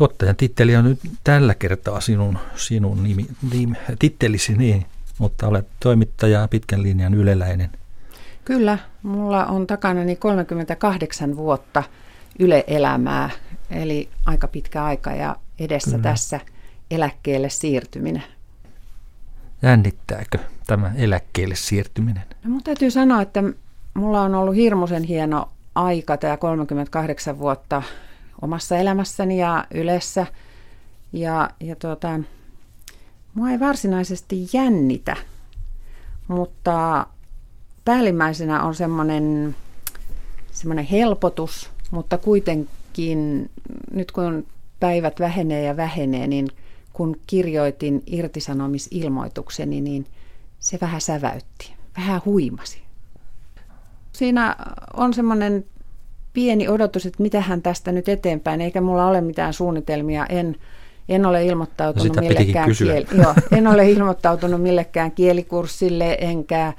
Tuottajan titteli on nyt tällä kertaa sinun, sinun nimi, nimi, tittelisi, niin, mutta olet toimittaja pitkän linjan yleläinen. Kyllä, mulla on takanani 38 vuotta yle-elämää, eli aika pitkä aika ja edessä Kyllä. tässä eläkkeelle siirtyminen. Jännittääkö tämä eläkkeelle siirtyminen? No, mun täytyy sanoa, että mulla on ollut hirmuisen hieno aika tämä 38 vuotta omassa elämässäni ja ylessä. Ja, ja tuota, mua ei varsinaisesti jännitä, mutta päällimmäisenä on semmoinen, semmoinen helpotus, mutta kuitenkin nyt kun päivät vähenee ja vähenee, niin kun kirjoitin irtisanomisilmoitukseni, niin se vähän säväytti, vähän huimasi. Siinä on semmoinen pieni odotus, että mitähän tästä nyt eteenpäin, eikä mulla ole mitään suunnitelmia. En, en ole ilmoittautunut no millekään, kieli, joo, en ole ilmoittautunut millekään kielikurssille, enkä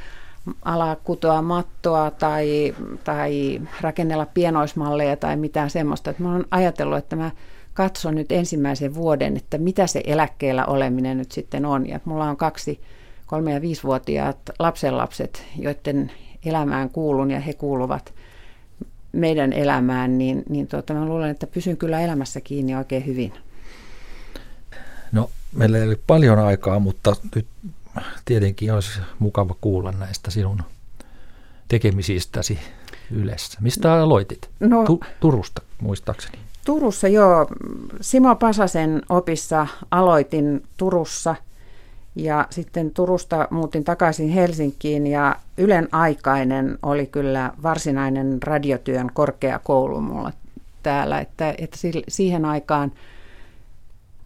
ala kutoa mattoa tai, tai rakennella pienoismalleja tai mitään semmoista. Että mä olen ajatellut, että mä katson nyt ensimmäisen vuoden, että mitä se eläkkeellä oleminen nyt sitten on. Ja mulla on kaksi kolme- ja viisivuotiaat lapsenlapset, joiden elämään kuulun ja he kuuluvat meidän elämään, niin, niin tuota, mä luulen, että pysyn kyllä elämässä kiinni oikein hyvin. No, meillä ei ole paljon aikaa, mutta nyt tietenkin olisi mukava kuulla näistä sinun tekemisistäsi yleensä. Mistä aloitit? No, tu- Turusta muistaakseni. Turussa joo. Simo Pasasen opissa aloitin Turussa ja sitten Turusta muutin takaisin Helsinkiin ja Ylen aikainen oli kyllä varsinainen radiotyön korkeakoulu mulla täällä, että, että siihen aikaan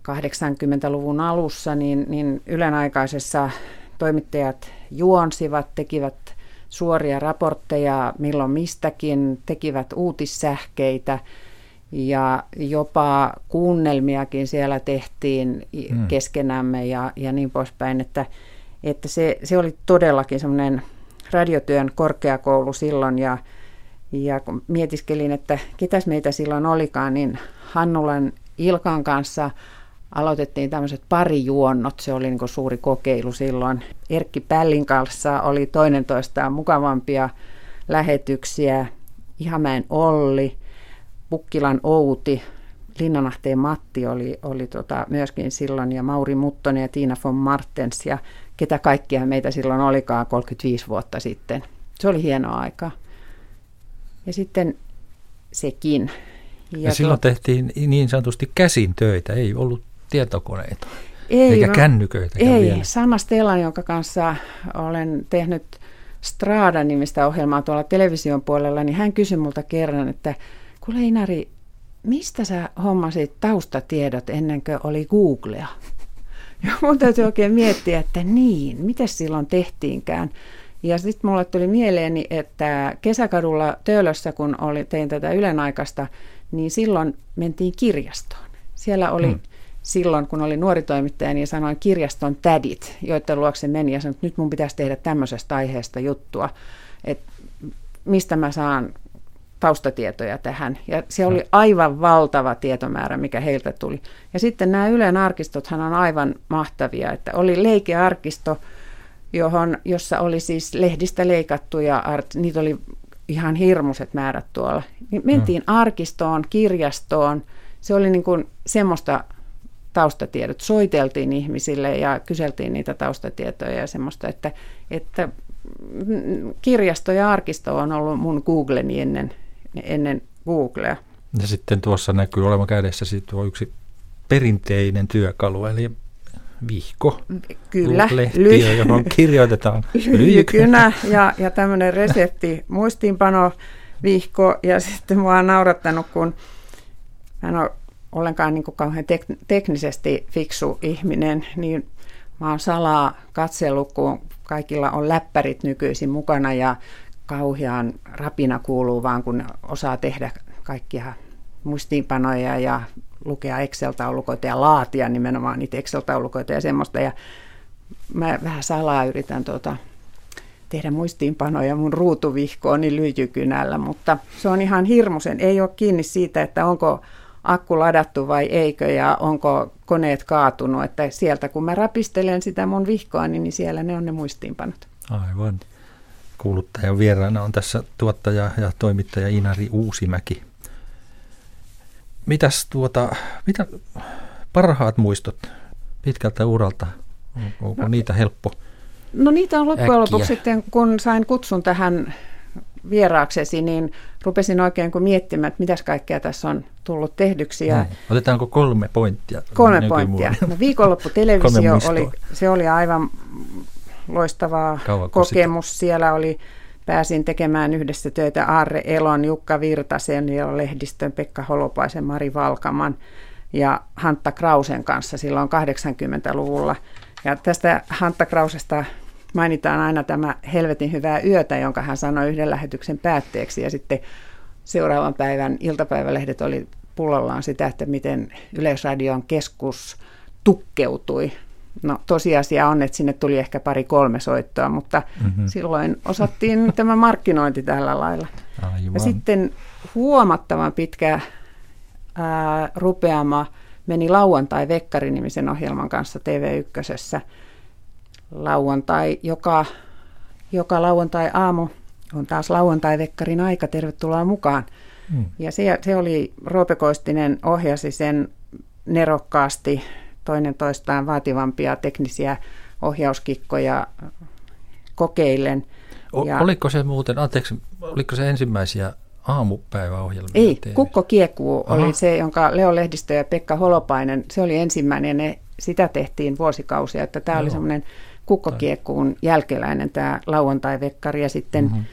80-luvun alussa niin, niin Ylen aikaisessa toimittajat juonsivat, tekivät suoria raportteja milloin mistäkin, tekivät uutissähkeitä – ja jopa kuunnelmiakin siellä tehtiin mm. keskenämme ja, ja niin poispäin, että, että se, se oli todellakin semmoinen radiotyön korkeakoulu silloin ja, ja kun mietiskelin, että ketäs meitä silloin olikaan, niin Hannulan Ilkan kanssa aloitettiin tämmöiset parijuonnot, se oli niin suuri kokeilu silloin. Erkki Pällin kanssa oli toinen toistaan mukavampia lähetyksiä, Ihamäen Olli – Pukkilan Outi, Linnanahteen Matti oli, oli tota myöskin silloin, ja Mauri Muttonen ja Tiina von Martens, ja ketä kaikkia meitä silloin olikaan 35 vuotta sitten. Se oli hieno aika. Ja sitten sekin. Ja, ja silloin tuo... tehtiin niin sanotusti käsin töitä, ei ollut tietokoneita. Ei, eikä no, kännyköitä. Ei, vielä. Sanna Stellan, jonka kanssa olen tehnyt Strada-nimistä ohjelmaa tuolla television puolella, niin hän kysyi multa kerran, että Kuule Inari, mistä sä hommasit taustatiedot ennen kuin oli Googlea? Ja mun täytyy oikein miettiä, että niin, miten silloin tehtiinkään. Ja sitten mulle tuli mieleeni, että kesäkadulla Töölössä, kun oli, tein tätä Ylen aikasta, niin silloin mentiin kirjastoon. Siellä oli hmm. silloin, kun oli nuori toimittaja, niin sanoin kirjaston tädit, joiden luokse meni ja sanoin, että nyt mun pitäisi tehdä tämmöisestä aiheesta juttua, että mistä mä saan taustatietoja tähän. Ja se oli aivan valtava tietomäärä, mikä heiltä tuli. Ja sitten nämä Ylen arkistothan on aivan mahtavia, että oli leikearkisto, johon, jossa oli siis lehdistä leikattuja, art, niitä oli ihan hirmuiset määrät tuolla. Niin mentiin no. arkistoon, kirjastoon, se oli niin kuin semmoista taustatiedot. Soiteltiin ihmisille ja kyseltiin niitä taustatietoja ja semmoista, että, että kirjasto ja arkisto on ollut mun Googleni ennen, ennen Googlea. Ja sitten tuossa näkyy olevan kädessä tuo yksi perinteinen työkalu, eli vihko. Kyllä. Lehti, ly- johon kirjoitetaan lyijykynä ja, ja tämmöinen resepti, muistiinpano, vihko. Ja sitten mua on naurattanut, kun mä en ole ollenkaan niin kuin kauhean tek- teknisesti fiksu ihminen, niin mä oon salaa katsellut, kun kaikilla on läppärit nykyisin mukana ja kauhean rapina kuuluu vaan, kun osaa tehdä kaikkia muistiinpanoja ja lukea Excel-taulukoita ja laatia nimenomaan niitä Excel-taulukoita ja semmoista. Ja mä vähän salaa yritän tuota, tehdä muistiinpanoja mun ruutuvihkooni lyijykynällä, mutta se on ihan hirmuisen. Ei ole kiinni siitä, että onko akku ladattu vai eikö ja onko koneet kaatunut. Että sieltä kun mä rapistelen sitä mun vihkoa, niin siellä ne on ne muistiinpanot. Aivan. Kuuluttajan vieraana on tässä tuottaja ja toimittaja Inari Uusimäki. Mitäs tuota, mitä parhaat muistot pitkältä uralta? Onko no, niitä helppo? No niitä on loppujen lopuksi sitten, kun sain kutsun tähän vieraaksesi, niin rupesin oikein kun miettimään, että mitäs kaikkea tässä on tullut tehdyksi. Ja otetaanko kolme pointtia? Kolme pointtia. No, viikonloppu televisio oli, se oli aivan loistava kokemus. Sitä? Siellä oli, pääsin tekemään yhdessä töitä Arre Elon, Jukka Virtasen ja lehdistön Pekka Holopaisen, Mari Valkaman ja Hantta Krausen kanssa silloin 80-luvulla. Ja tästä Hantta Krausesta mainitaan aina tämä helvetin hyvää yötä, jonka hän sanoi yhden lähetyksen päätteeksi. Ja sitten seuraavan päivän iltapäivälehdet oli pullollaan sitä, että miten Yleisradion keskus tukkeutui. No tosiasia on, että sinne tuli ehkä pari kolme soittoa, mutta mm-hmm. silloin osattiin tämä markkinointi tällä lailla. Aivan. Ja sitten huomattavan pitkä ää, rupeama meni Lauantai-Vekkari-nimisen ohjelman kanssa TV1 lauantai, joka, joka lauantai-aamu on taas lauantai-vekkarin aika, tervetuloa mukaan. Hmm. Ja se, se oli, Roope Koistinen ohjasi sen nerokkaasti toinen toistaan vaativampia teknisiä ohjauskikkoja kokeillen. O, ja, oliko se muuten, anteeksi, oliko se ensimmäisiä aamupäiväohjelmia? Ei, TV? Kukko Kiekuu Aha. oli se, jonka Leo Lehdistö ja Pekka Holopainen, se oli ensimmäinen, ne, sitä tehtiin vuosikausia, että tämä Joo. oli semmoinen kukkokiekkuun jälkeläinen tämä lauantai-vekkari ja sitten mm-hmm.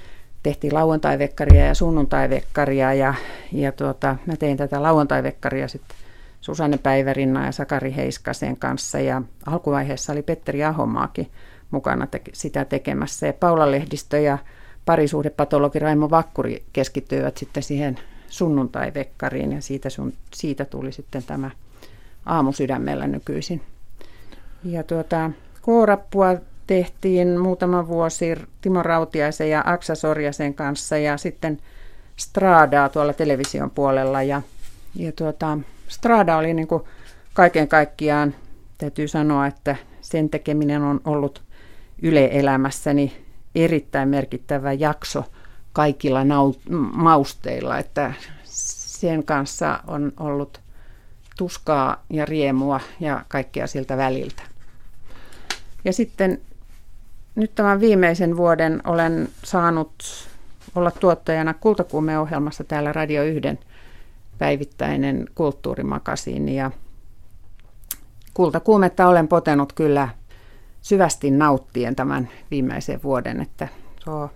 tehtiin lauantai-vekkaria ja sunnuntai-vekkaria ja, ja tuota, mä tein tätä lauantai-vekkaria sitten Susanne Päivärinna ja Sakari Heiskasen kanssa ja alkuvaiheessa oli Petteri Ahomaakin mukana te- sitä tekemässä ja Paula Lehdistö ja parisuhdepatologi Raimo Vakkuri keskittyivät sitten siihen sunnuntai-vekkariin ja siitä, sun, siitä tuli sitten tämä aamusydämellä nykyisin. Ja tuota, K-rappua tehtiin muutama vuosi Timo Rautiaisen ja Aksa Sorjasen kanssa ja sitten Stradaa tuolla television puolella. Ja, ja tuota, Strada oli niin kuin kaiken kaikkiaan, täytyy sanoa, että sen tekeminen on ollut Yle-elämässäni erittäin merkittävä jakso kaikilla nau- mausteilla, että sen kanssa on ollut tuskaa ja riemua ja kaikkea siltä väliltä. Ja sitten nyt tämän viimeisen vuoden olen saanut olla tuottajana Kultakuume-ohjelmassa täällä Radio 1 päivittäinen kulttuurimakasiini ja kultakuumetta olen potenut kyllä syvästi nauttien tämän viimeisen vuoden, että tuo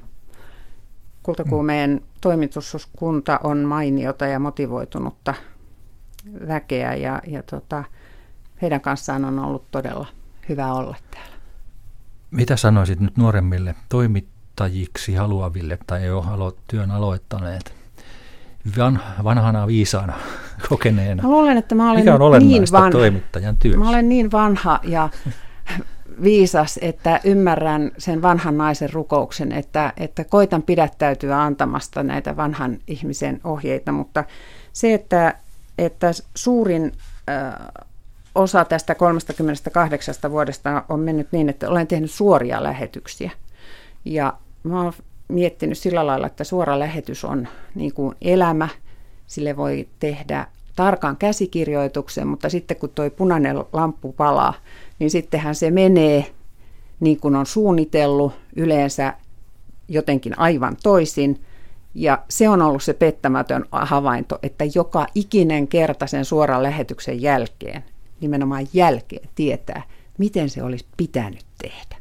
Kultakuumeen toimituskunta on mainiota ja motivoitunutta väkeä ja, ja tota, heidän kanssaan on ollut todella hyvä olla täällä. Mitä sanoisit nyt nuoremmille toimittajiksi haluaville tai jo työn aloittaneet? Van, vanhana viisaana kokeneena. Mä luulen, että mä olen Mikä on niin vanha, toimittajan työssä? Mä olen niin vanha ja viisas, että ymmärrän sen vanhan naisen rukouksen, että, että koitan pidättäytyä antamasta näitä vanhan ihmisen ohjeita, mutta se, että, että suurin äh, osa tästä 38 vuodesta on mennyt niin, että olen tehnyt suoria lähetyksiä. Ja mä oon miettinyt sillä lailla, että suora lähetys on niin kuin elämä. Sille voi tehdä tarkan käsikirjoituksen, mutta sitten kun tuo punainen lamppu palaa, niin sittenhän se menee niin kuin on suunnitellut, yleensä jotenkin aivan toisin. Ja se on ollut se pettämätön havainto, että joka ikinen kerta sen suoran lähetyksen jälkeen nimenomaan jälkeen tietää, miten se olisi pitänyt tehdä.